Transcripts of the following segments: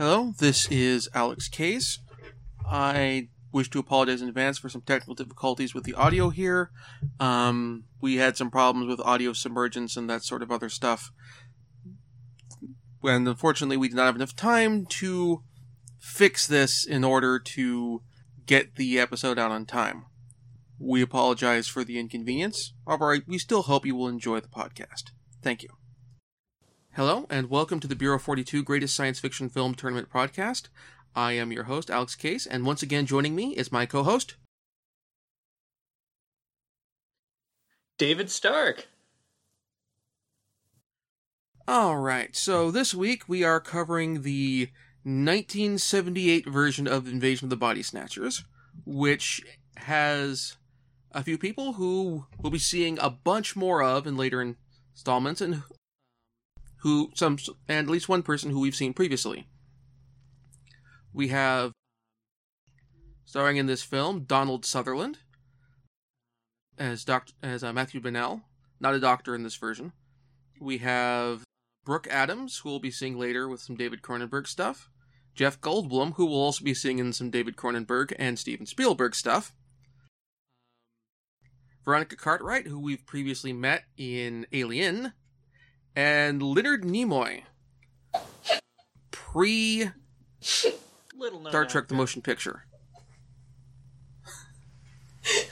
Hello, this is Alex Case. I wish to apologize in advance for some technical difficulties with the audio here. Um, we had some problems with audio submergence and that sort of other stuff. And unfortunately, we did not have enough time to fix this in order to get the episode out on time. We apologize for the inconvenience. However, we still hope you will enjoy the podcast. Thank you. Hello, and welcome to the Bureau 42 Greatest Science Fiction Film Tournament podcast. I am your host, Alex Case, and once again joining me is my co host, David Stark. All right, so this week we are covering the 1978 version of Invasion of the Body Snatchers, which has a few people who we'll be seeing a bunch more of in later installments, and who some and at least one person who we've seen previously. We have starring in this film Donald Sutherland as Doctor as uh, Matthew Bennell, not a doctor in this version. We have Brooke Adams, who we'll be seeing later with some David Cronenberg stuff. Jeff Goldblum, who will also be seeing in some David Cronenberg and Steven Spielberg stuff. Veronica Cartwright, who we've previously met in Alien, and Leonard Nimoy, pre Star Trek: The Motion Picture.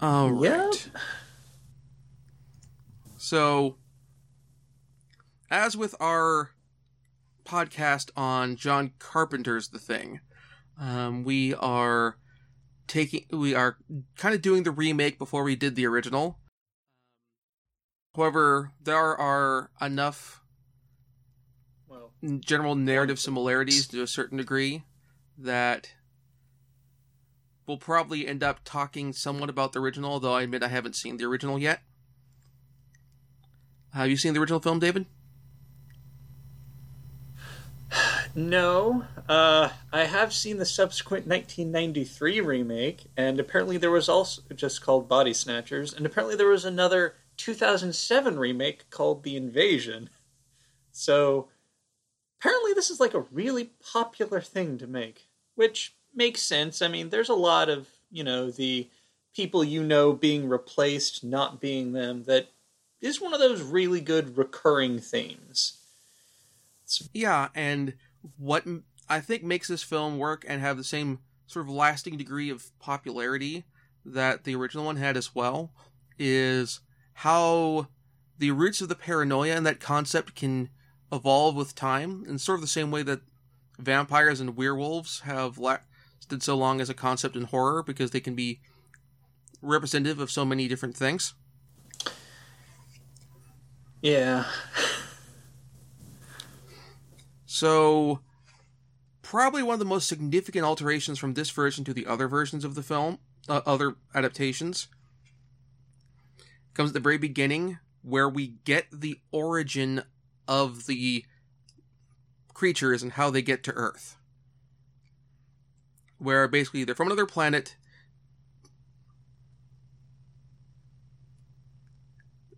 All right. Yep. So, as with our podcast on John Carpenter's The Thing, um, we are taking we are kind of doing the remake before we did the original. However, there are enough well, general narrative similarities to a certain degree that we'll probably end up talking somewhat about the original, though I admit I haven't seen the original yet. Have you seen the original film, David? No, uh, I have seen the subsequent 1993 remake, and apparently there was also just called Body Snatchers, and apparently there was another 2007 remake called The Invasion. So apparently this is like a really popular thing to make, which makes sense. I mean, there's a lot of, you know, the people you know being replaced, not being them, that is one of those really good recurring themes. Yeah, and what I think makes this film work and have the same sort of lasting degree of popularity that the original one had as well is how the roots of the paranoia and that concept can evolve with time in sort of the same way that vampires and werewolves have lasted so long as a concept in horror because they can be representative of so many different things. Yeah. so, probably one of the most significant alterations from this version to the other versions of the film, uh, other adaptations, comes at the very beginning where we get the origin of the creatures and how they get to Earth. Where basically they're from another planet.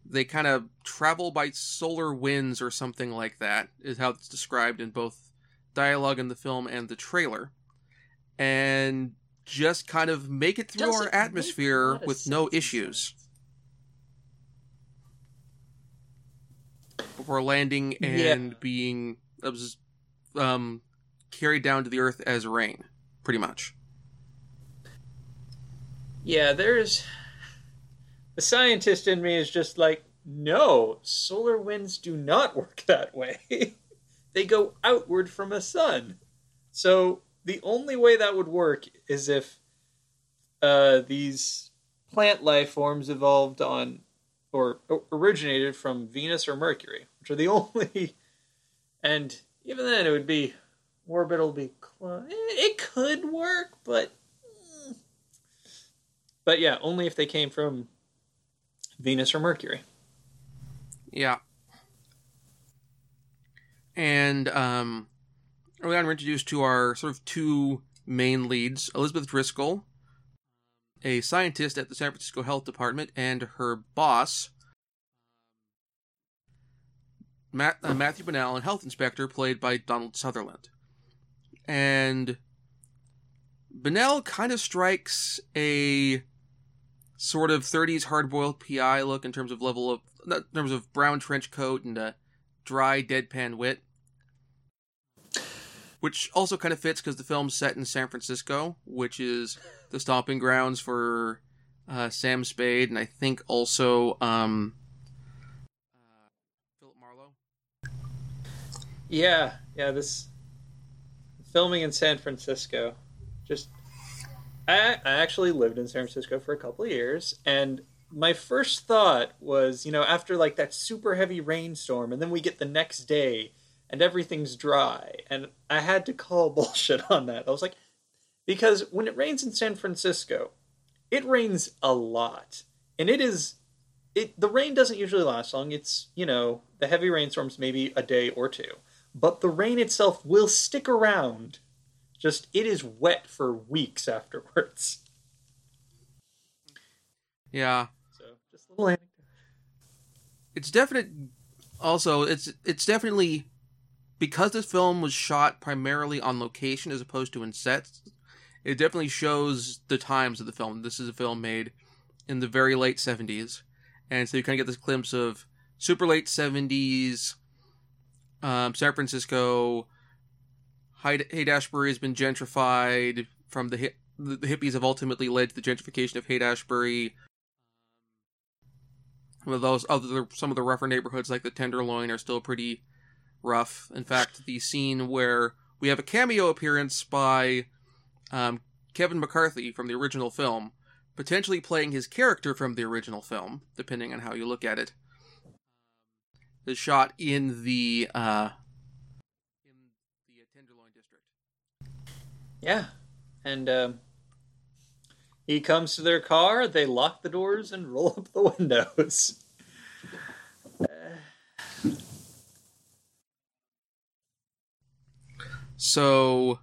They kind of travel by solar winds or something like that, is how it's described in both dialogue in the film and the trailer, and just kind of make it through Does our atmosphere with no issues. Before landing and yeah. being um, carried down to the earth as rain, pretty much. Yeah, there's the scientist in me is just like, no, solar winds do not work that way. they go outward from a sun. So the only way that would work is if uh, these plant life forms evolved on or originated from Venus or Mercury, which are the only. And even then, it would be orbital. Be it could work, but mm. but yeah, only if they came from Venus or Mercury. Yeah, and um, early on, we're introduced to our sort of two main leads Elizabeth Driscoll, a scientist at the San Francisco Health Department, and her boss, Matt, uh, Matthew health inspector played by Donald Sutherland. And Bennell kind of strikes a sort of 30s hard-boiled PI look in terms of level of in terms of brown trench coat and a dry deadpan wit which also kind of fits because the film's set in San Francisco, which is the stomping grounds for uh, Sam Spade, and I think also um, uh, Philip Marlowe. Yeah, yeah. This filming in San Francisco, just I, I actually lived in San Francisco for a couple of years, and my first thought was, you know, after like that super heavy rainstorm, and then we get the next day and everything's dry. And I had to call bullshit on that. I was like, because when it rains in San Francisco, it rains a lot. And it is it the rain doesn't usually last long. It's, you know, the heavy rainstorms maybe a day or two. But the rain itself will stick around. Just it is wet for weeks afterwards. Yeah. So just a little anecdote. It's definite also it's it's definitely because this film was shot primarily on location as opposed to in sets, it definitely shows the times of the film. This is a film made in the very late 70s. And so you kind of get this glimpse of super late 70s, um, San Francisco. Haight Ashbury has been gentrified from the, hip, the hippies have ultimately led to the gentrification of Haight Ashbury. Some of those other some of the rougher neighborhoods like the Tenderloin are still pretty rough. In fact, the scene where we have a cameo appearance by um, Kevin McCarthy from the original film, potentially playing his character from the original film, depending on how you look at it, is shot in the uh, in the Tenderloin district. Yeah, and um, he comes to their car. They lock the doors and roll up the windows. So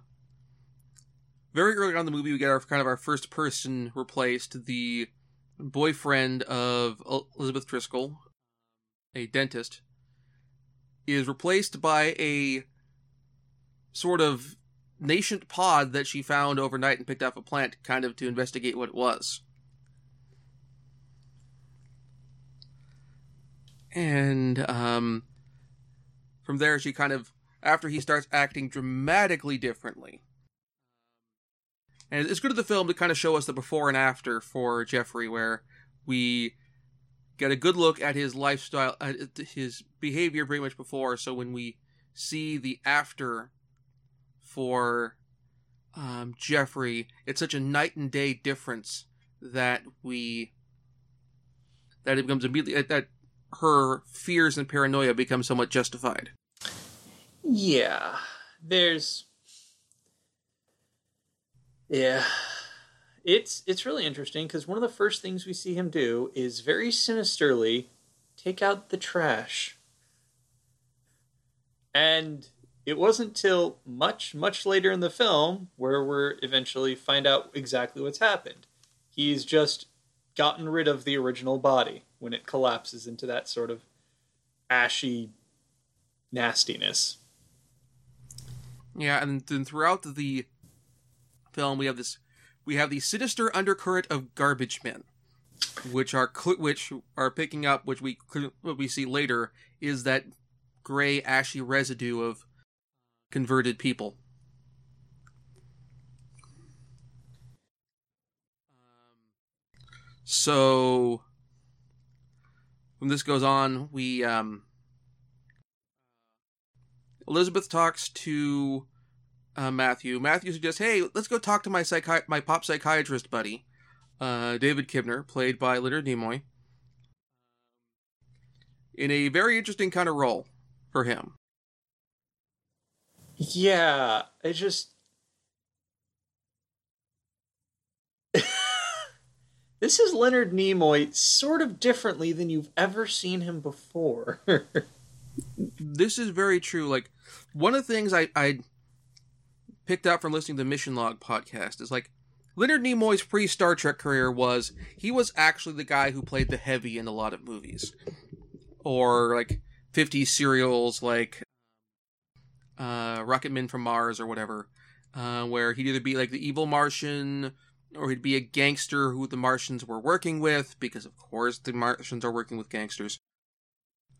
very early on in the movie, we get our kind of our first person replaced, the boyfriend of Elizabeth Driscoll, a dentist, is replaced by a sort of nascent pod that she found overnight and picked off a plant, kind of to investigate what it was. And um, from there, she kind of after he starts acting dramatically differently. And it's good of the film to kind of show us the before and after for Jeffrey, where we get a good look at his lifestyle, at his behavior pretty much before. So when we see the after for um, Jeffrey, it's such a night and day difference that we that it becomes immediately that her fears and paranoia become somewhat justified. Yeah, there's yeah. It's it's really interesting because one of the first things we see him do is very sinisterly take out the trash. And it wasn't till much much later in the film where we're eventually find out exactly what's happened. He's just gotten rid of the original body when it collapses into that sort of ashy nastiness. Yeah, and then throughout the film, we have this, we have the sinister undercurrent of garbage men, which are which are picking up, which we what we see later is that gray ashy residue of converted people. So when this goes on, we um, Elizabeth talks to uh, Matthew. Matthew suggests, "Hey, let's go talk to my psychi- my pop psychiatrist buddy, uh, David Kibner, played by Leonard Nimoy, in a very interesting kind of role for him." Yeah, it just this is Leonard Nimoy sort of differently than you've ever seen him before. this is very true. Like one of the things I, I picked up from listening to the Mission Log podcast is like Leonard Nimoy's pre Star Trek career was he was actually the guy who played the heavy in a lot of movies, or like 50s serials like uh, Rocket Men from Mars or whatever, uh, where he'd either be like the evil Martian or he'd be a gangster who the Martians were working with, because of course the Martians are working with gangsters.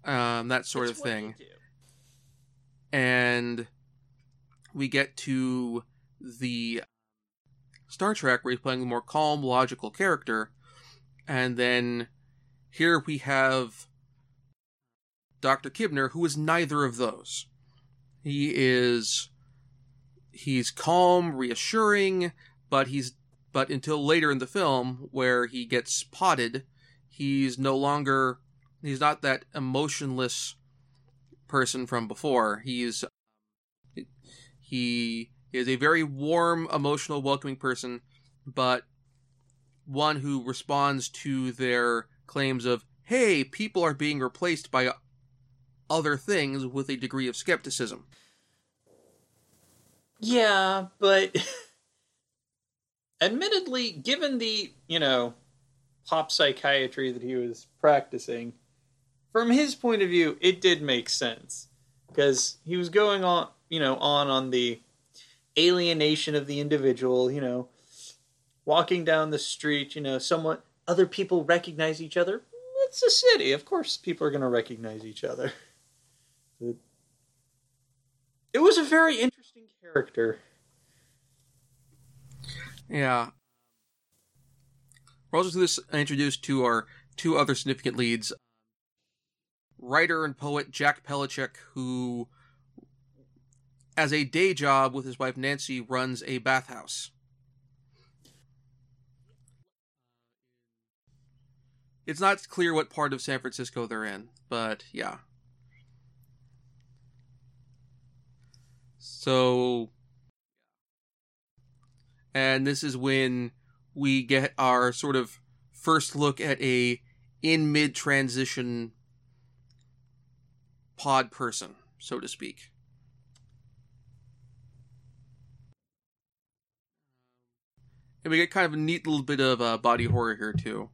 Um, that sort of thing. And we get to the Star Trek where he's playing a more calm, logical character. And then here we have Dr. Kibner, who is neither of those. He is he's calm, reassuring, but he's but until later in the film where he gets spotted, he's no longer he's not that emotionless person from before. He's he is a very warm, emotional, welcoming person, but one who responds to their claims of, "Hey, people are being replaced by other things" with a degree of skepticism. Yeah, but admittedly, given the, you know, pop psychiatry that he was practicing, from his point of view, it did make sense. Because he was going on, you know, on on the alienation of the individual, you know, walking down the street, you know, someone, other people recognize each other. It's a city. Of course, people are going to recognize each other. It- It was a very interesting character. Yeah. We're also this introduced to our two other significant leads. Writer and poet Jack Bellicec, who, as a day job with his wife Nancy, runs a bathhouse. It's not clear what part of San Francisco they're in, but yeah. So and this is when we get our sort of first look at a in mid transition pod person, so to speak. And we get kind of a neat little bit of uh, body horror here too.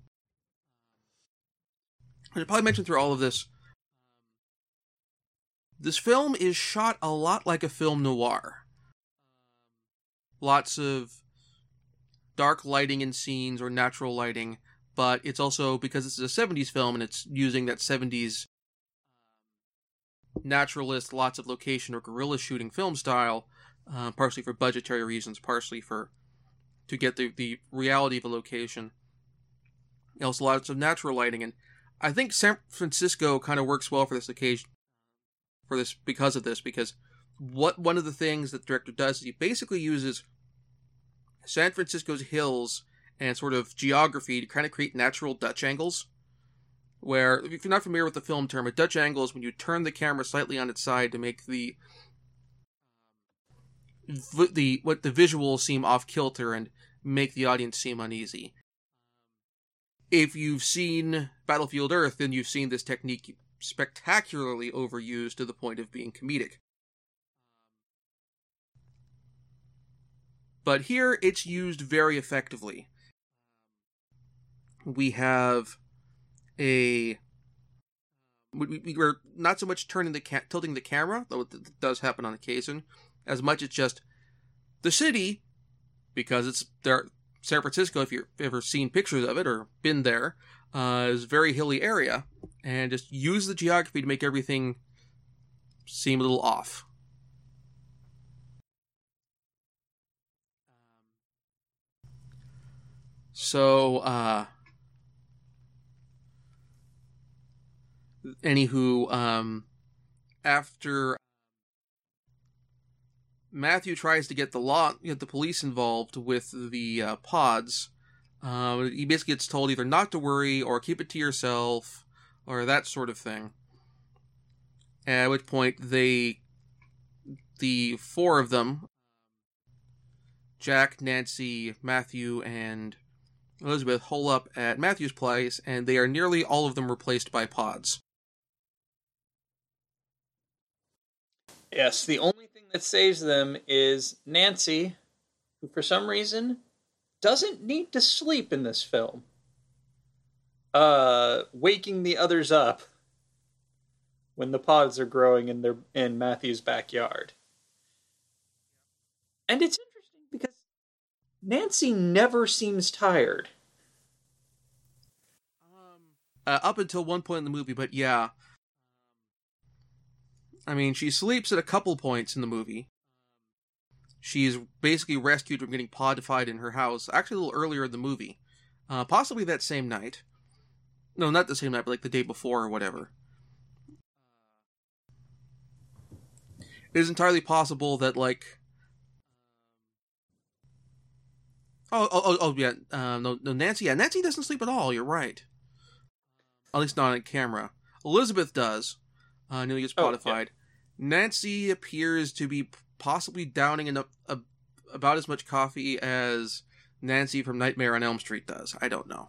I should probably mention through all of this. This film is shot a lot like a film noir. Lots of dark lighting in scenes or natural lighting, but it's also because this is a 70s film and it's using that 70s naturalist, lots of location or guerrilla shooting film style, uh, partially for budgetary reasons, partially for to get the, the reality of a location. Also lots of natural lighting, and I think San Francisco kind of works well for this occasion, for this because of this, because what one of the things that the director does is he basically uses San Francisco's hills and sort of geography to kind of create natural Dutch angles. Where, if you're not familiar with the film term, a Dutch angle is when you turn the camera slightly on its side to make the the what the visuals seem off kilter and make the audience seem uneasy. If you've seen Battlefield Earth, then you've seen this technique spectacularly overused to the point of being comedic. But here it's used very effectively. We have a we, were not so much turning the ca- tilting the camera, though it does happen on occasion, as much as just the city, because it's there. San Francisco, if you've ever seen pictures of it or been there, uh, is a very hilly area, and just use the geography to make everything seem a little off. So, uh, anywho, um, after Matthew tries to get the law, get the police involved with the uh, pods, uh, he basically gets told either not to worry or keep it to yourself or that sort of thing. At which point they, the four of them, Jack, Nancy, Matthew, and Elizabeth hole up at Matthew's place, and they are nearly all of them replaced by pods. Yes, the only thing that saves them is Nancy, who for some reason doesn't need to sleep in this film. Uh, waking the others up when the pods are growing in their in Matthew's backyard. And it's interesting because Nancy never seems tired. uh, up until one point in the movie, but yeah. I mean, she sleeps at a couple points in the movie. She's basically rescued from getting podified in her house, actually a little earlier in the movie. Uh, possibly that same night. No, not the same night, but like the day before or whatever. It is entirely possible that, like. Oh, oh, oh, oh yeah. Uh, no, no, Nancy. Yeah, Nancy doesn't sleep at all. You're right. At least not on camera. Elizabeth does. Uh, nearly gets Oh, podified. Nancy appears to be possibly downing enough, uh, about as much coffee as Nancy from Nightmare on Elm Street does. I don't know.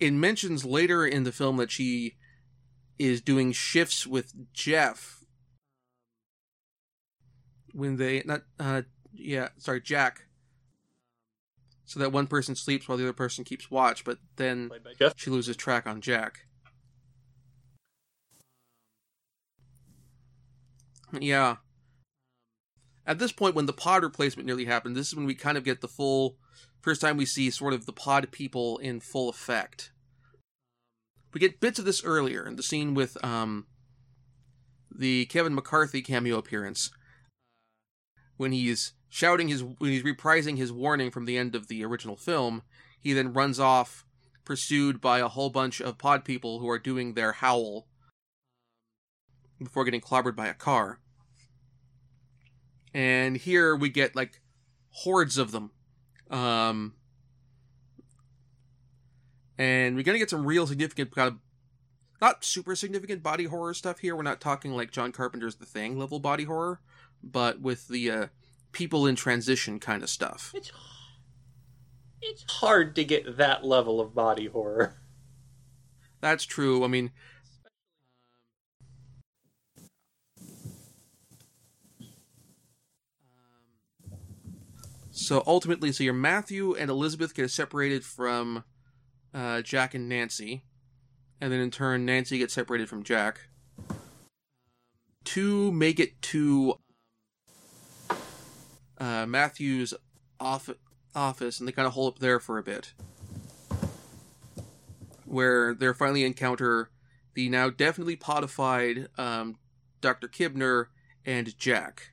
It mentions later in the film that she is doing shifts with Jeff when they not uh yeah sorry Jack so that one person sleeps while the other person keeps watch but then Played by Jeff. she loses track on Jack. Yeah. At this point, when the pod replacement nearly happened, this is when we kind of get the full first time we see sort of the pod people in full effect. We get bits of this earlier in the scene with um, the Kevin McCarthy cameo appearance when he's shouting his when he's reprising his warning from the end of the original film. He then runs off pursued by a whole bunch of pod people who are doing their howl before getting clobbered by a car. And here we get like hordes of them. Um, and we're gonna get some real significant kind of not super significant body horror stuff here. We're not talking like John Carpenter's The Thing level body horror, but with the uh, people in transition kind of stuff. It's it's hard to get that level of body horror. That's true. I mean, so ultimately, so your Matthew and Elizabeth get separated from uh, Jack and Nancy, and then in turn, Nancy gets separated from Jack. To make it to uh, Matthew's off- office, and they kind of hole up there for a bit where they finally encounter the now definitely podified um, Dr. Kibner and Jack.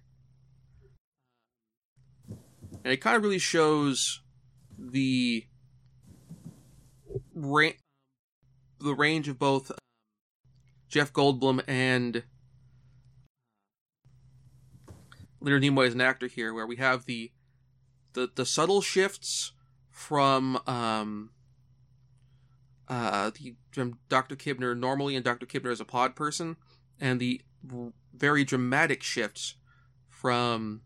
And it kind of really shows the ra- the range of both Jeff Goldblum and Leonard Nimoy as an actor here, where we have the the, the subtle shifts from um, uh, the, from Dr. Kibner normally and Dr. Kibner as a pod person, and the very dramatic shifts from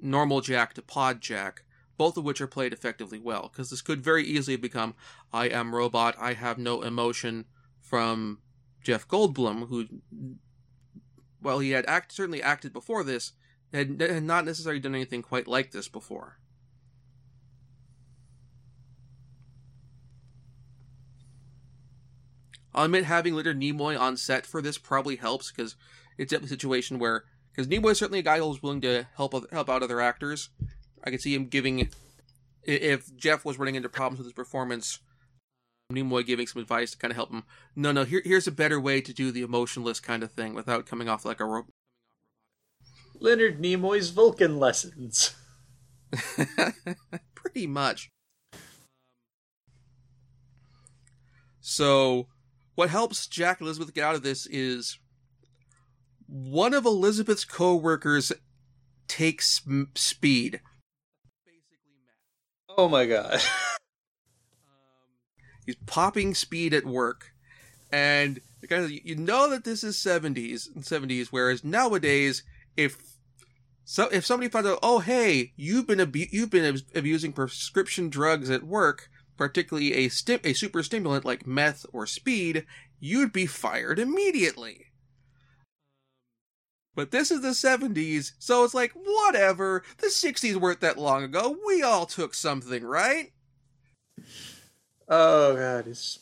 normal Jack to pod Jack, both of which are played effectively well. Because this could very easily become I am robot, I have no emotion from Jeff Goldblum, who, well, he had act, certainly acted before this, had, had not necessarily done anything quite like this before. I'll admit having Leonard Nimoy on set for this probably helps because it's a situation where because Nimoy is certainly a guy who's willing to help help out other actors. I could see him giving if Jeff was running into problems with his performance, Nimoy giving some advice to kind of help him. No, no, here, here's a better way to do the emotionless kind of thing without coming off like a Leonard Nimoy's Vulcan lessons. Pretty much. So, what helps Jack and Elizabeth get out of this is one of Elizabeth's co-workers takes m- speed. Oh my god. He's popping speed at work, and kind of you know that this is seventies and seventies, whereas nowadays, if so, if somebody found out, oh hey, you've been abu- you've been ab- abusing prescription drugs at work, particularly a sti- a super stimulant like meth or speed, you'd be fired immediately. But this is the 70s, so it's like, whatever. The 60s weren't that long ago. We all took something, right? Oh god, it's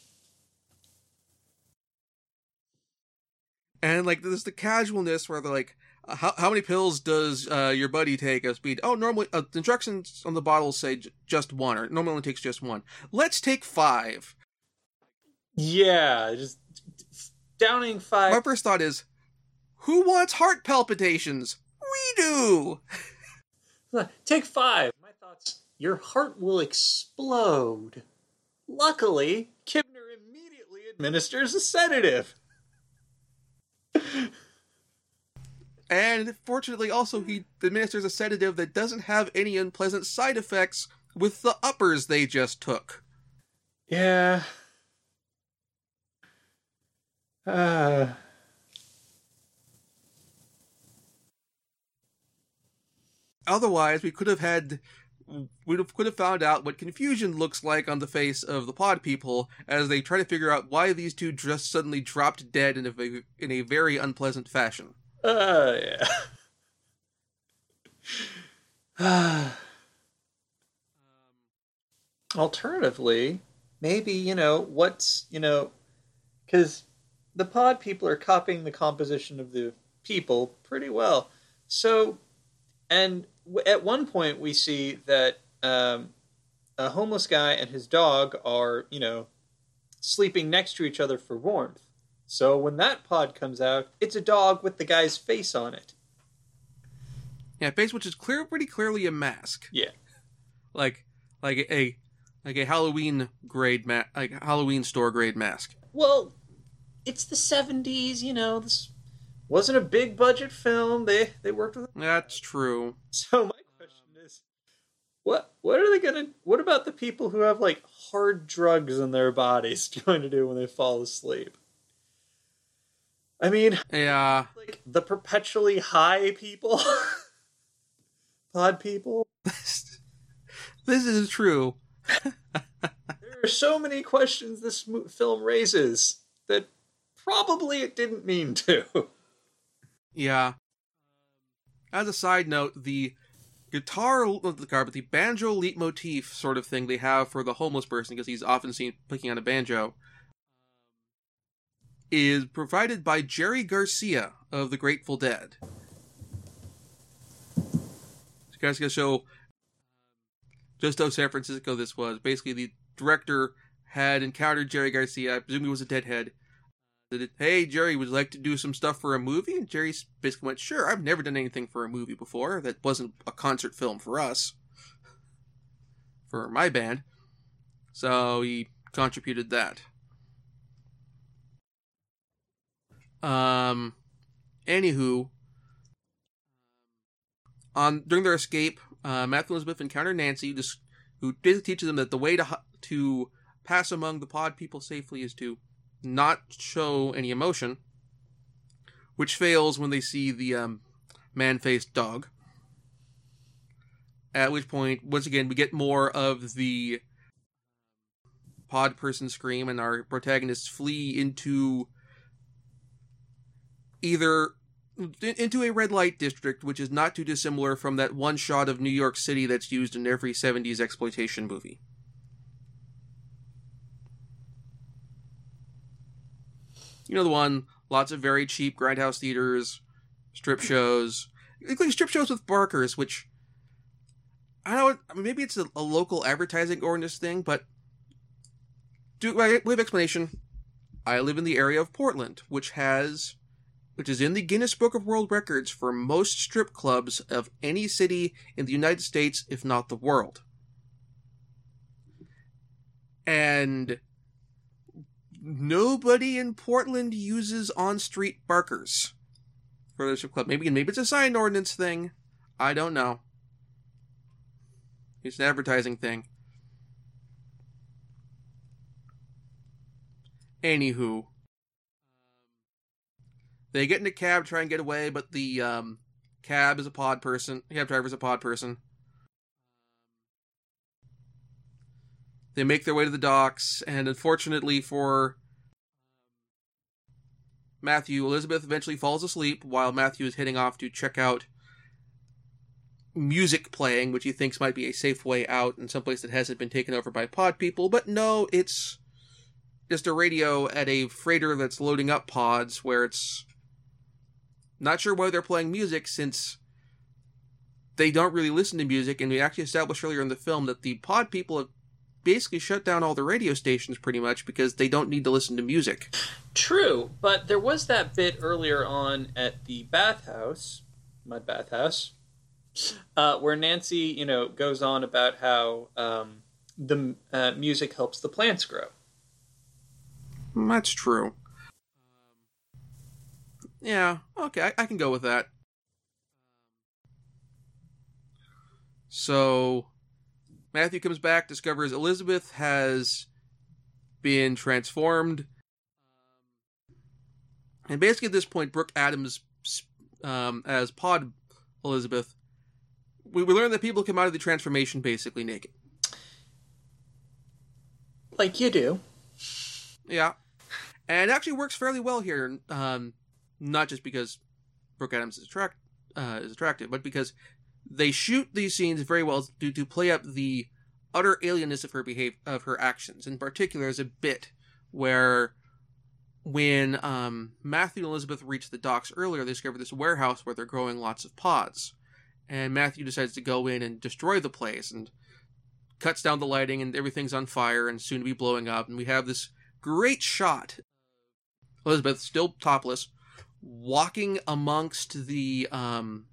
And like there's the casualness where they're like, how how many pills does uh, your buddy take of speed? Oh, normally uh, the instructions on the bottle say j- just one, or normally only takes just one. Let's take five. yeah, just downing five. My first thought is, who wants heart palpitations? We do. Take five. My thoughts. Your heart will explode. Luckily, Kibner immediately administers a sedative. And fortunately, also he administers a sedative that doesn't have any unpleasant side effects with the uppers they just took. Yeah. Uh, Otherwise, we could have had we could have found out what confusion looks like on the face of the pod people as they try to figure out why these two just suddenly dropped dead in a in a very unpleasant fashion. Uh, yeah. Alternatively, maybe, you know, what's, you know, because the pod people are copying the composition of the people pretty well. So, and w- at one point we see that um, a homeless guy and his dog are, you know, sleeping next to each other for warmth. So when that pod comes out, it's a dog with the guy's face on it. Yeah, face which is clear, pretty clearly a mask, Yeah. like like a like a Halloween grade ma- like Halloween store grade mask. Well, it's the 70s, you know, this wasn't a big budget film. They they worked with That's true. So my question is what what are they going to what about the people who have like hard drugs in their bodies going to do when they fall asleep? I mean, Yeah, like the perpetually high people, pod people. this is true. There are so many questions this mo- film raises that probably it didn't mean to. Yeah. As a side note, the guitar, not the guitar, but the banjo leitmotif sort of thing they have for the homeless person, because he's often seen picking on a banjo, is provided by Jerry Garcia of the Grateful Dead. So guys gonna show uh, just how San Francisco this was. Basically, the director had encountered Jerry Garcia. I presume he was a deadhead. Hey, Jerry, would you like to do some stuff for a movie? And Jerry basically went, Sure, I've never done anything for a movie before. That wasn't a concert film for us, for my band. So he contributed that. Um, anywho, on during their escape, uh, Matthew and Elizabeth encounter Nancy, just, who basically teaches them that the way to to pass among the pod people safely is to not show any emotion, which fails when they see the um, man-faced dog. At which point, once again, we get more of the pod person scream, and our protagonists flee into either into a red light district, which is not too dissimilar from that one shot of New York City that's used in every 70s exploitation movie. You know the one, lots of very cheap grindhouse theaters, strip shows, including strip shows with barkers, which I don't know, maybe it's a, a local advertising ordinance thing, but do we have explanation. I live in the area of Portland, which has which is in the Guinness Book of World Records for most strip clubs of any city in the United States, if not the world. And nobody in Portland uses on-street barkers for the strip club. Maybe maybe it's a sign ordinance thing. I don't know. It's an advertising thing. Anywho, they get in a cab, try and get away, but the um, cab is a pod person. Cab driver is a pod person. They make their way to the docks, and unfortunately for Matthew, Elizabeth eventually falls asleep while Matthew is heading off to check out music playing, which he thinks might be a safe way out in some place that hasn't been taken over by pod people. But no, it's just a radio at a freighter that's loading up pods where it's not sure why they're playing music since they don't really listen to music. And we actually established earlier in the film that the pod people have basically shut down all the radio stations pretty much because they don't need to listen to music. True, but there was that bit earlier on at the bathhouse, mud bathhouse, uh, where Nancy, you know, goes on about how um, the uh, music helps the plants grow. That's true. Yeah, okay, I, I can go with that. So, Matthew comes back, discovers Elizabeth has been transformed. And basically, at this point, Brooke Adams, um, as Pod Elizabeth, we, we learn that people come out of the transformation basically naked. Like you do. Yeah. And it actually works fairly well here. Um, not just because Brooke Adams is, attract, uh, is attractive, but because they shoot these scenes very well to, to play up the utter alienness of her behave of her actions. In particular, there's a bit where when um, Matthew and Elizabeth reach the docks earlier, they discover this warehouse where they're growing lots of pods. And Matthew decides to go in and destroy the place and cuts down the lighting, and everything's on fire and soon to be blowing up. And we have this great shot Elizabeth, still topless, walking amongst the um,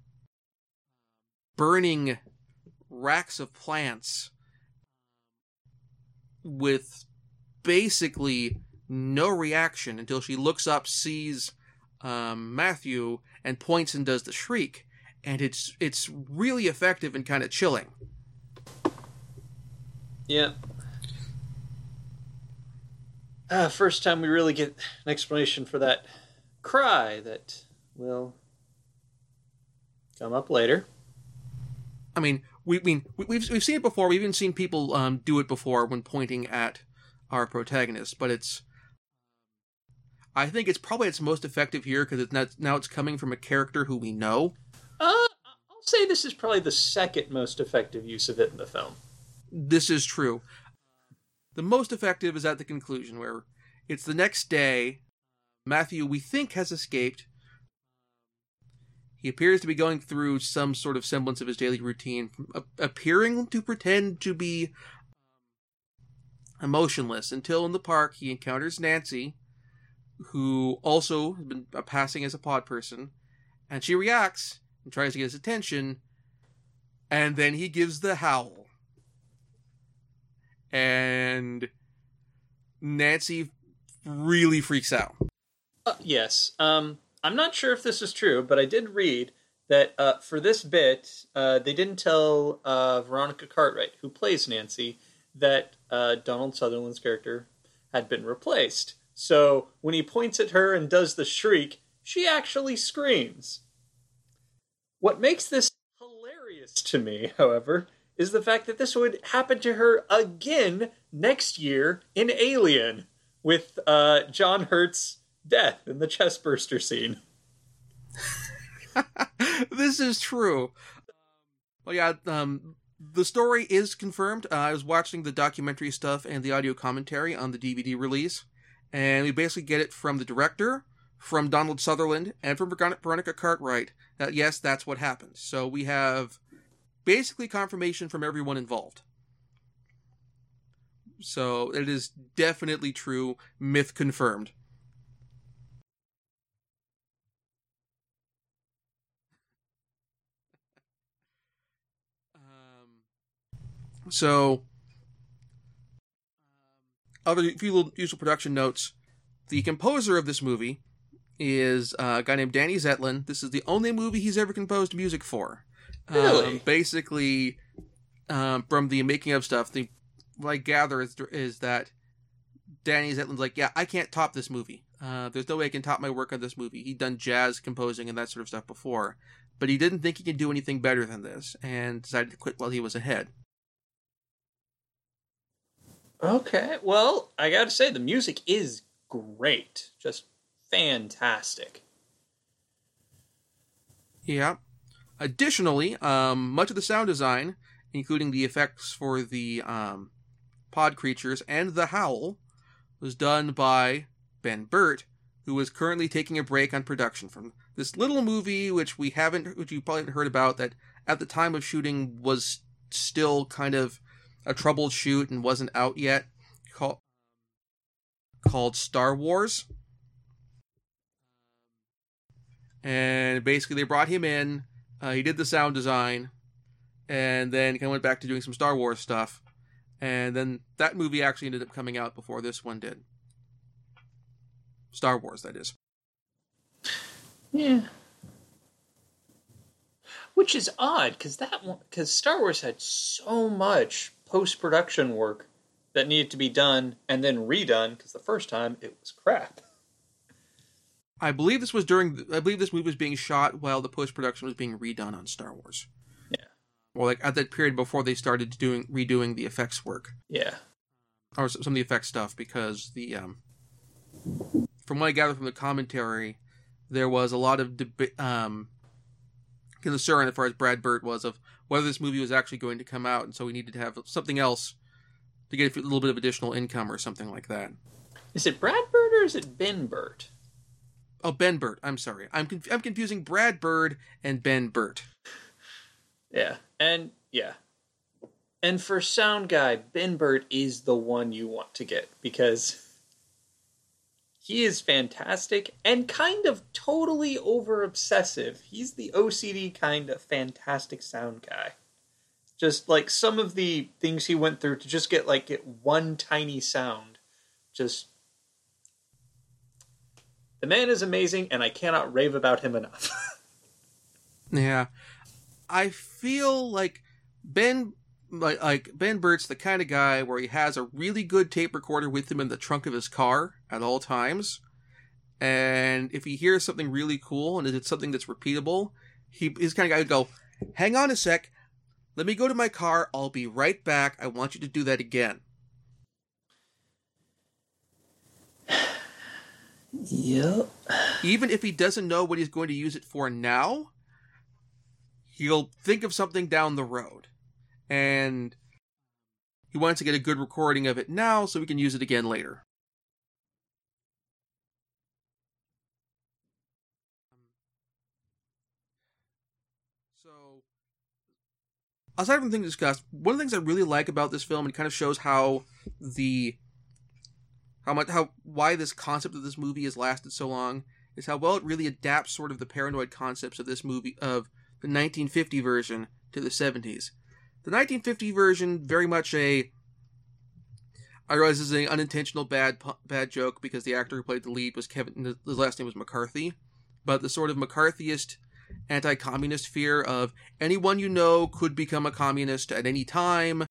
burning racks of plants with basically no reaction until she looks up, sees um, Matthew, and points and does the shriek. And it's it's really effective and kind of chilling. Yeah. Uh, first time we really get an explanation for that cry that will come up later. I mean, we mean we've we've seen it before. We've even seen people um, do it before when pointing at our protagonist. But it's, I think it's probably its most effective here because it's not, now it's coming from a character who we know. Uh, I'll say this is probably the second most effective use of it in the film. This is true. The most effective is at the conclusion where it's the next day. Matthew, we think, has escaped. He appears to be going through some sort of semblance of his daily routine, appearing to pretend to be um, emotionless until in the park he encounters Nancy, who also has been uh, passing as a pod person, and she reacts and tries to get his attention, and then he gives the howl. And Nancy really freaks out. Uh, yes. Um, I'm not sure if this is true, but I did read that uh, for this bit, uh, they didn't tell uh, Veronica Cartwright, who plays Nancy, that uh, Donald Sutherland's character had been replaced. So when he points at her and does the shriek, she actually screams. What makes this hilarious to me, however, is the fact that this would happen to her again next year in Alien with uh, John Hurt's death in the chestburster scene. this is true. Well, yeah, um, the story is confirmed. Uh, I was watching the documentary stuff and the audio commentary on the DVD release, and we basically get it from the director, from Donald Sutherland, and from Veronica Cartwright that yes, that's what happened. So we have basically confirmation from everyone involved. So it is definitely true, myth confirmed. So, other few little useful production notes. The composer of this movie is uh, a guy named Danny Zeitlin. This is the only movie he's ever composed music for. Really? Um, basically, um, from the making of stuff, the what I gather is, is that Danny Zeitlin's like, yeah, I can't top this movie. Uh, there's no way I can top my work on this movie. He'd done jazz composing and that sort of stuff before, but he didn't think he could do anything better than this, and decided to quit while he was ahead. Okay, well, I gotta say, the music is great. Just fantastic. Yeah. Additionally, um, much of the sound design, including the effects for the um, pod creatures and the howl, was done by Ben Burtt, who is currently taking a break on production from this little movie, which we haven't, which you probably haven't heard about, that at the time of shooting was still kind of a troubled shoot and wasn't out yet, called called Star Wars. And basically, they brought him in. Uh, he did the sound design, and then kind of went back to doing some Star Wars stuff. And then that movie actually ended up coming out before this one did. Star Wars, that is. Yeah. Which is odd because that one because Star Wars had so much post production work that needed to be done and then redone because the first time it was crap. I believe this was during. I believe this movie was being shot while the post production was being redone on Star Wars. Yeah. Well, like at that period before they started doing redoing the effects work Yeah. or some of the effects stuff because the um, from what I gather from the commentary, there was a lot of debate um, concern as far as Brad Bird was of whether this movie was actually going to come out, and so we needed to have something else to get a little bit of additional income or something like that. Is it Brad Bird or is it Ben Burtt? Oh, Ben Burtt. I'm sorry. I'm conf- I'm confusing Brad Bird and Ben Burtt. Yeah. And yeah. And for sound guy, Ben Burtt is the one you want to get because he is fantastic and kind of totally over obsessive. He's the OCD kind of fantastic sound guy. Just like some of the things he went through to just get like get one tiny sound. Just the man is amazing and I cannot rave about him enough. Yeah, I feel like Ben, like, like Ben Burtt's the kind of guy where he has a really good tape recorder with him in the trunk of his car at all times, and if he hears something really cool and it's something that's repeatable, he he's kind of guy who go, "Hang on a sec, let me go to my car. I'll be right back. I want you to do that again." yep. even if he doesn't know what he's going to use it for now, he'll think of something down the road. And he wants to get a good recording of it now so we can use it again later. So, aside from things discussed, one of the things I really like about this film, and kind of shows how the how much how why this concept of this movie has lasted so long is how well it really adapts sort of the paranoid concepts of this movie of the 1950 version to the 70s. The 1950 version very much a I realize this is an unintentional bad bad joke because the actor who played the lead was Kevin his last name was McCarthy, but the sort of McCarthyist anti-communist fear of anyone you know could become a communist at any time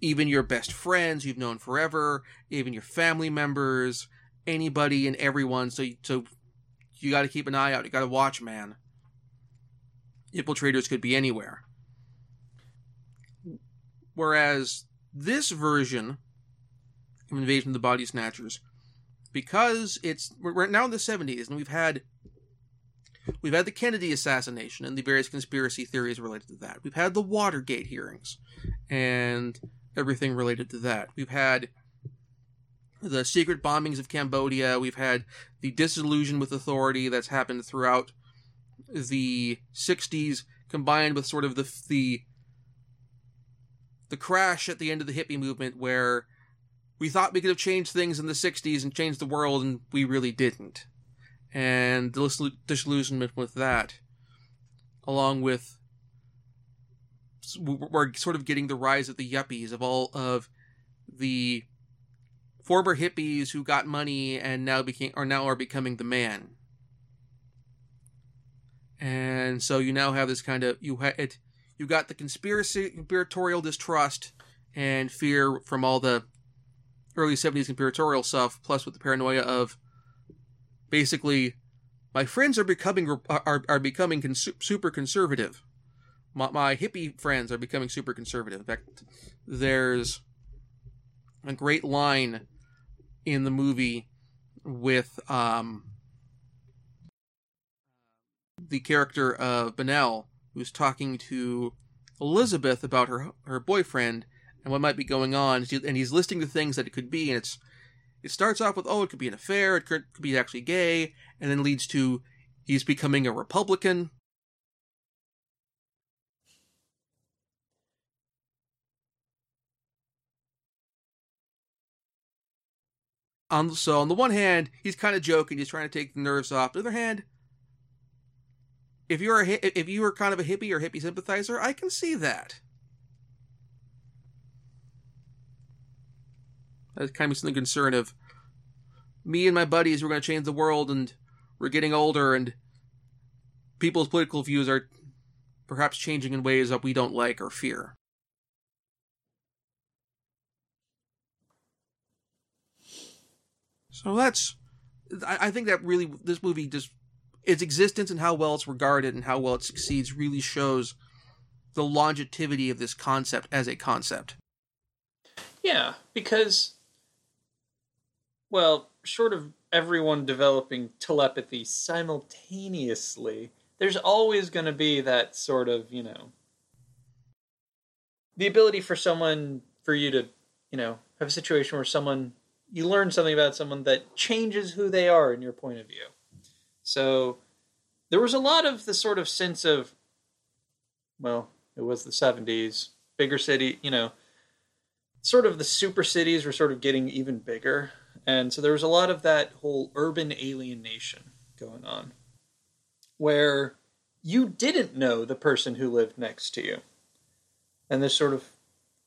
even your best friends you've known forever, even your family members, anybody and everyone. So, so you got to keep an eye out. You got to watch, man. Infiltrators could be anywhere. Whereas this version of Invasion of the Body Snatchers, because it's we're now in the '70s and we've had we've had the Kennedy assassination and the various conspiracy theories related to that. We've had the Watergate hearings and everything related to that. We've had the secret bombings of Cambodia. We've had the disillusion with authority that's happened throughout the 60s combined with sort of the the the crash at the end of the hippie movement where we thought we could have changed things in the 60s and changed the world and we really didn't. And disillusionment with that along with we're sort of getting the rise of the yuppies of all of the former hippies who got money and now became or now are becoming the man. And so you now have this kind of you ha- it you got the conspiracy conspiratorial distrust and fear from all the early 70s conspiratorial stuff plus with the paranoia of basically my friends are becoming are are becoming cons- super conservative my, my hippie friends are becoming super conservative. In fact, there's a great line in the movie with um the character of Bennell, who's talking to Elizabeth about her her boyfriend and what might be going on, and he's listing the things that it could be, and it's it starts off with oh, it could be an affair, it could, could be actually gay, and then leads to he's becoming a Republican. On, so on the one hand, he's kind of joking, he's trying to take the nerves off. On the other hand, if you're a if you were kind of a hippie or hippie sympathizer, I can see that. That's kind of something concern of me and my buddies. We're going to change the world, and we're getting older, and people's political views are perhaps changing in ways that we don't like or fear. So that's, I, think that really this movie just its existence and how well it's regarded and how well it succeeds really shows the longevity of this concept as a concept. Yeah, because well, short of everyone developing telepathy simultaneously, there's always going to be that sort of, you know, the ability for someone for you to, you know, have a situation where someone you learn something about someone that changes who they are in your point of view. So there was a lot of the sort of sense of, well, it was the 70s, bigger city, you know, sort of the super cities were sort of getting even bigger. And so there was a lot of that whole urban alienation going on where you didn't know the person who lived next to you. And this sort of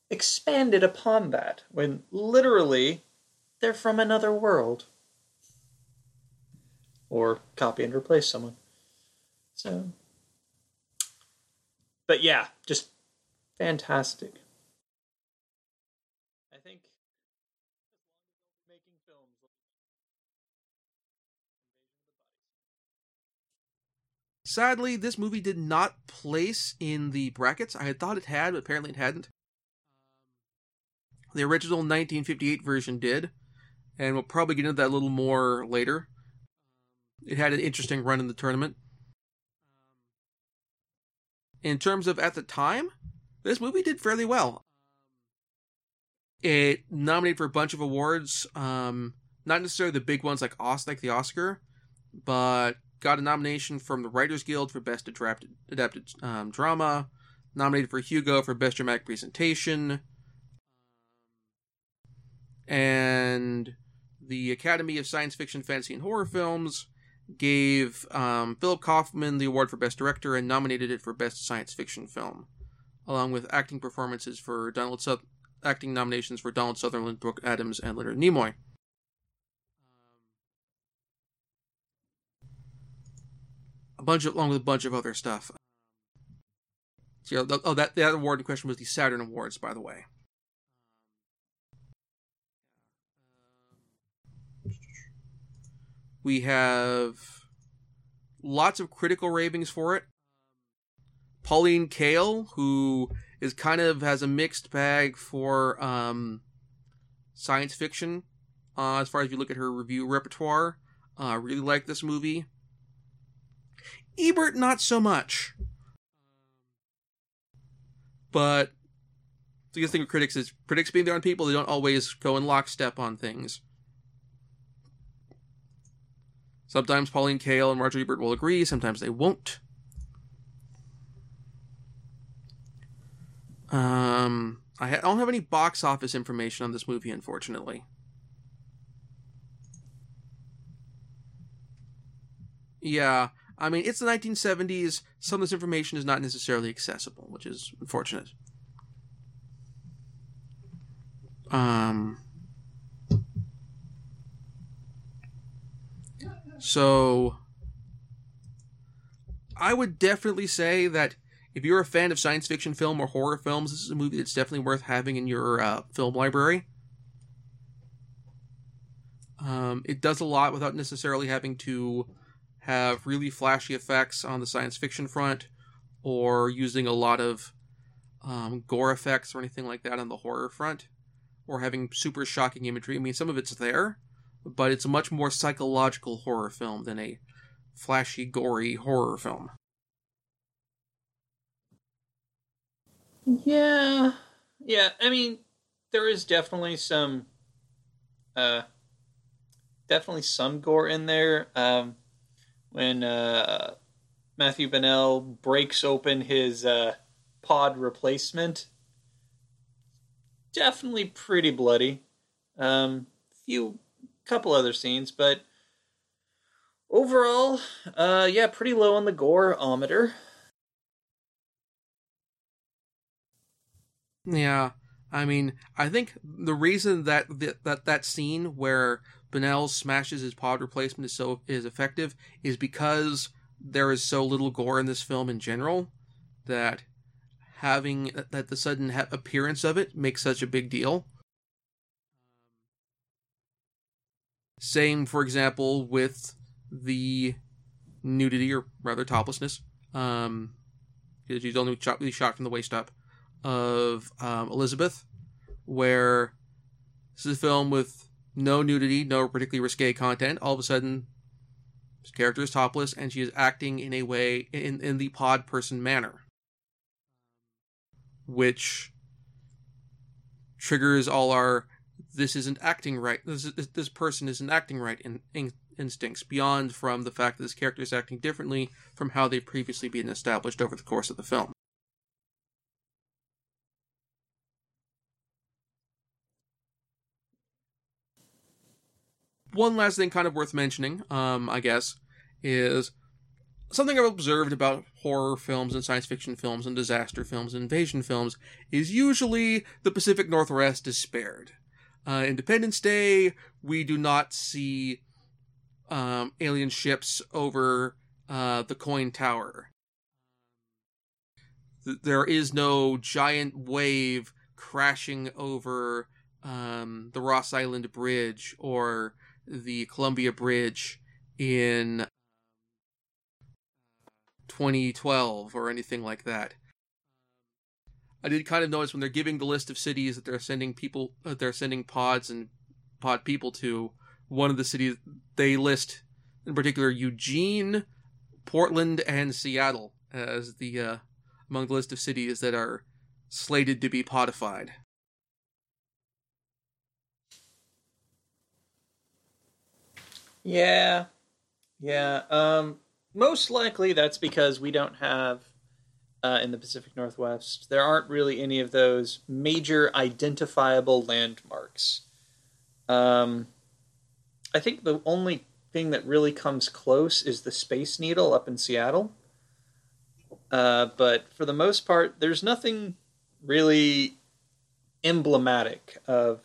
expanded upon that when literally they're from another world or copy and replace someone. So, but yeah, just fantastic. I think making films. Sadly, this movie did not place in the brackets. I had thought it had, but apparently it hadn't. The original 1958 version did, and we'll probably get into that a little more later. It had an interesting run in the tournament. In terms of at the time, this movie did fairly well. It nominated for a bunch of awards, um, not necessarily the big ones like like the Oscar, but got a nomination from the Writers Guild for Best Adapted, adapted um, Drama, nominated for Hugo for Best Dramatic Presentation, and the Academy of Science Fiction, Fantasy, and Horror Films gave um, Philip Kaufman the award for Best Director and nominated it for Best Science Fiction Film, along with acting performances for Donald acting nominations for Donald Sutherland, Brooke Adams, and Leonard Nimoy. A bunch of, along with a bunch of other stuff. So, oh, that that award in question was the Saturn Awards, by the way. We have lots of critical ravings for it. Pauline Kael, who is kind of has a mixed bag for um, science fiction, uh, as far as you look at her review repertoire, uh, really like this movie. Ebert, not so much. But the good thing with critics is critics being their own people, they don't always go in lockstep on things. Sometimes Pauline Kael and Roger Ebert will agree, sometimes they won't. Um, I don't have any box office information on this movie, unfortunately. Yeah, I mean, it's the 1970s. Some of this information is not necessarily accessible, which is unfortunate. Um, So I would definitely say that if you're a fan of science fiction film or horror films, this is a movie that's definitely worth having in your uh, film library. Um, it does a lot without necessarily having to have really flashy effects on the science fiction front or using a lot of um, gore effects or anything like that on the horror front or having super shocking imagery. I mean, some of it's there, but it's a much more psychological horror film than a flashy, gory horror film. Yeah. Yeah, I mean, there is definitely some uh definitely some gore in there. Um when uh Matthew Bennell breaks open his uh pod replacement. Definitely pretty bloody. Um few couple other scenes, but overall, uh yeah, pretty low on the gore ometer. Yeah, I mean, I think the reason that that that, that scene where Bennell smashes his pod replacement is so is effective is because there is so little gore in this film in general that having that the sudden ha- appearance of it makes such a big deal. Same, for example, with the nudity or rather toplessness. Um, because she's only shot, shot from the waist up of um, Elizabeth, where this is a film with no nudity, no particularly risque content. All of a sudden, this character is topless, and she is acting in a way in in the pod person manner, which triggers all our this isn't acting right. This this, person isn't acting right in, in instincts beyond from the fact that this character is acting differently from how they've previously been established over the course of the film. One last thing kind of worth mentioning, um, I guess, is something I've observed about horror films and science fiction films and disaster films and invasion films is usually the Pacific Northwest is spared. Uh, Independence Day, we do not see um, alien ships over uh, the KOIN Tower. There is no giant wave crashing over um, the Ross Island Bridge or the Columbia Bridge in 2012 or anything like that. I did kind of notice when they're giving the list of cities that they're sending people, that they're sending pods and pod people to. One of the cities they list, in particular, Eugene, Portland, and Seattle as the uh, among the list of cities that are slated to be podified. Yeah. Yeah. Um, most likely that's because we don't have uh, in the Pacific Northwest, there aren't really any of those major identifiable landmarks. Um, I think the only thing that really comes close is the Space Needle up in Seattle. Uh, but for the most part, there's nothing really emblematic of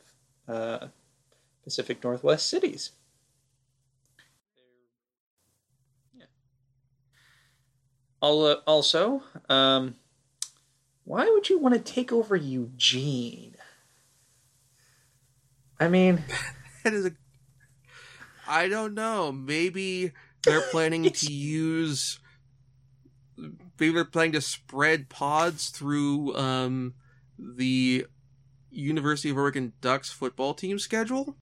uh, Pacific Northwest cities. Also, um, why would you want to take over Eugene? I mean, that is a. I don't know. Maybe they're planning to use. Maybe they're planning to spread pods through um, the University of Oregon Ducks football team schedule.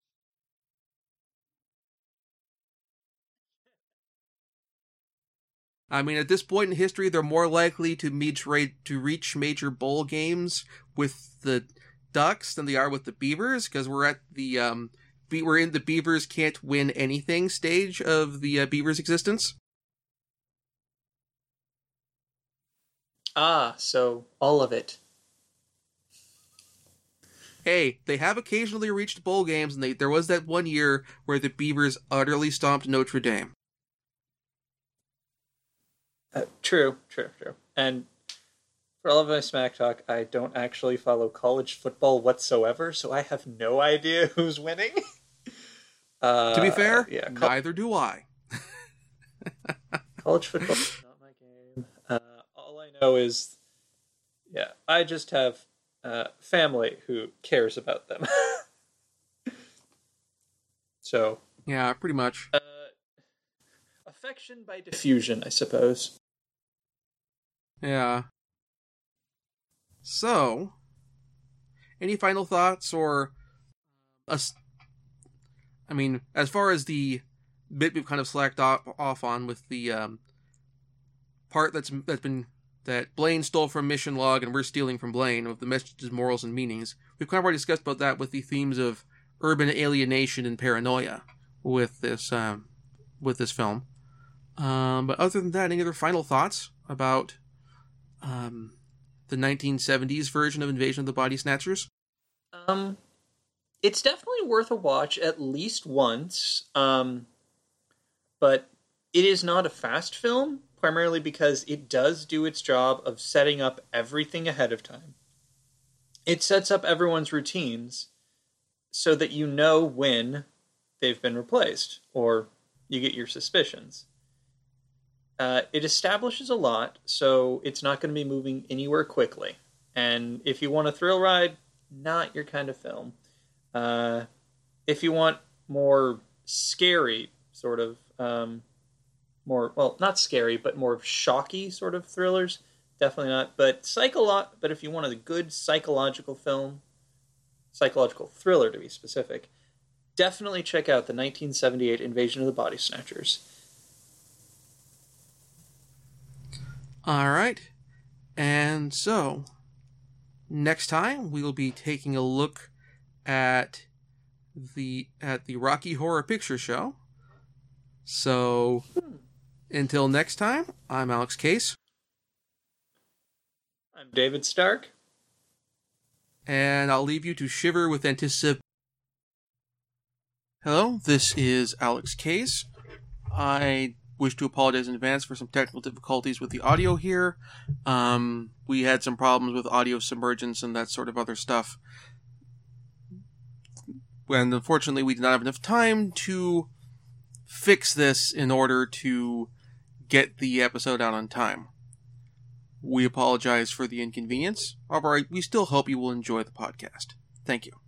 I mean, at this point in history, they're more likely to meet to reach major bowl games with the Ducks than they are with the Beavers because we're at the um, we're in the Beavers can't win anything stage of the uh, Beavers' existence. Ah, so all of it. Hey, they have occasionally reached bowl games, and they, there was that one year where the Beavers utterly stomped Notre Dame. Uh, true, true, true. And for all of my smack talk, I don't actually follow college football whatsoever, so I have no idea who's winning. Uh, to be fair, yeah, col- neither do I. college football is not my game. Uh, all I know is, yeah, I just have uh, family who cares about them. so yeah, pretty much. Uh, affection by diffusion, I suppose. Yeah. So, any final thoughts or us? I mean, as far as the bit we've kind of slacked off, off on with the um, part that's that's been that Blaine stole from Mission Log and we're stealing from Blaine of the messages, morals, and meanings. We've kind of already discussed about that with the themes of urban alienation and paranoia with this um, with this film. Um, but other than that, any other final thoughts about um, the 1970s version of Invasion of the Body Snatchers? Um, it's definitely worth a watch at least once. Um, but it is not a fast film, primarily because it does do its job of setting up everything ahead of time. It sets up everyone's routines so that you know when they've been replaced, or you get your suspicions. Uh, it establishes a lot, so it's not going to be moving anywhere quickly. And if you want a thrill ride, not your kind of film. Uh, if you want more scary, sort of, um, more well, not scary, but more shocky sort of thrillers, definitely not. But psycholo- But if you want a good psychological film, psychological thriller to be specific, definitely check out the 1978 Invasion of the Body Snatchers. All right. And so, next time we will be taking a look at the at the Rocky Horror Picture Show. So, hmm. until next time, I'm Alex Case. I'm David Stark. And I'll leave you to shiver with anticipation. Hello, this is Alex Case. I wish to apologize in advance for some technical difficulties with the audio here. Um, we had some problems with audio submergence and that sort of other stuff. And unfortunately, we did not have enough time to fix this in order to get the episode out on time. We apologize for the inconvenience. However, we still hope you will enjoy the podcast. Thank you.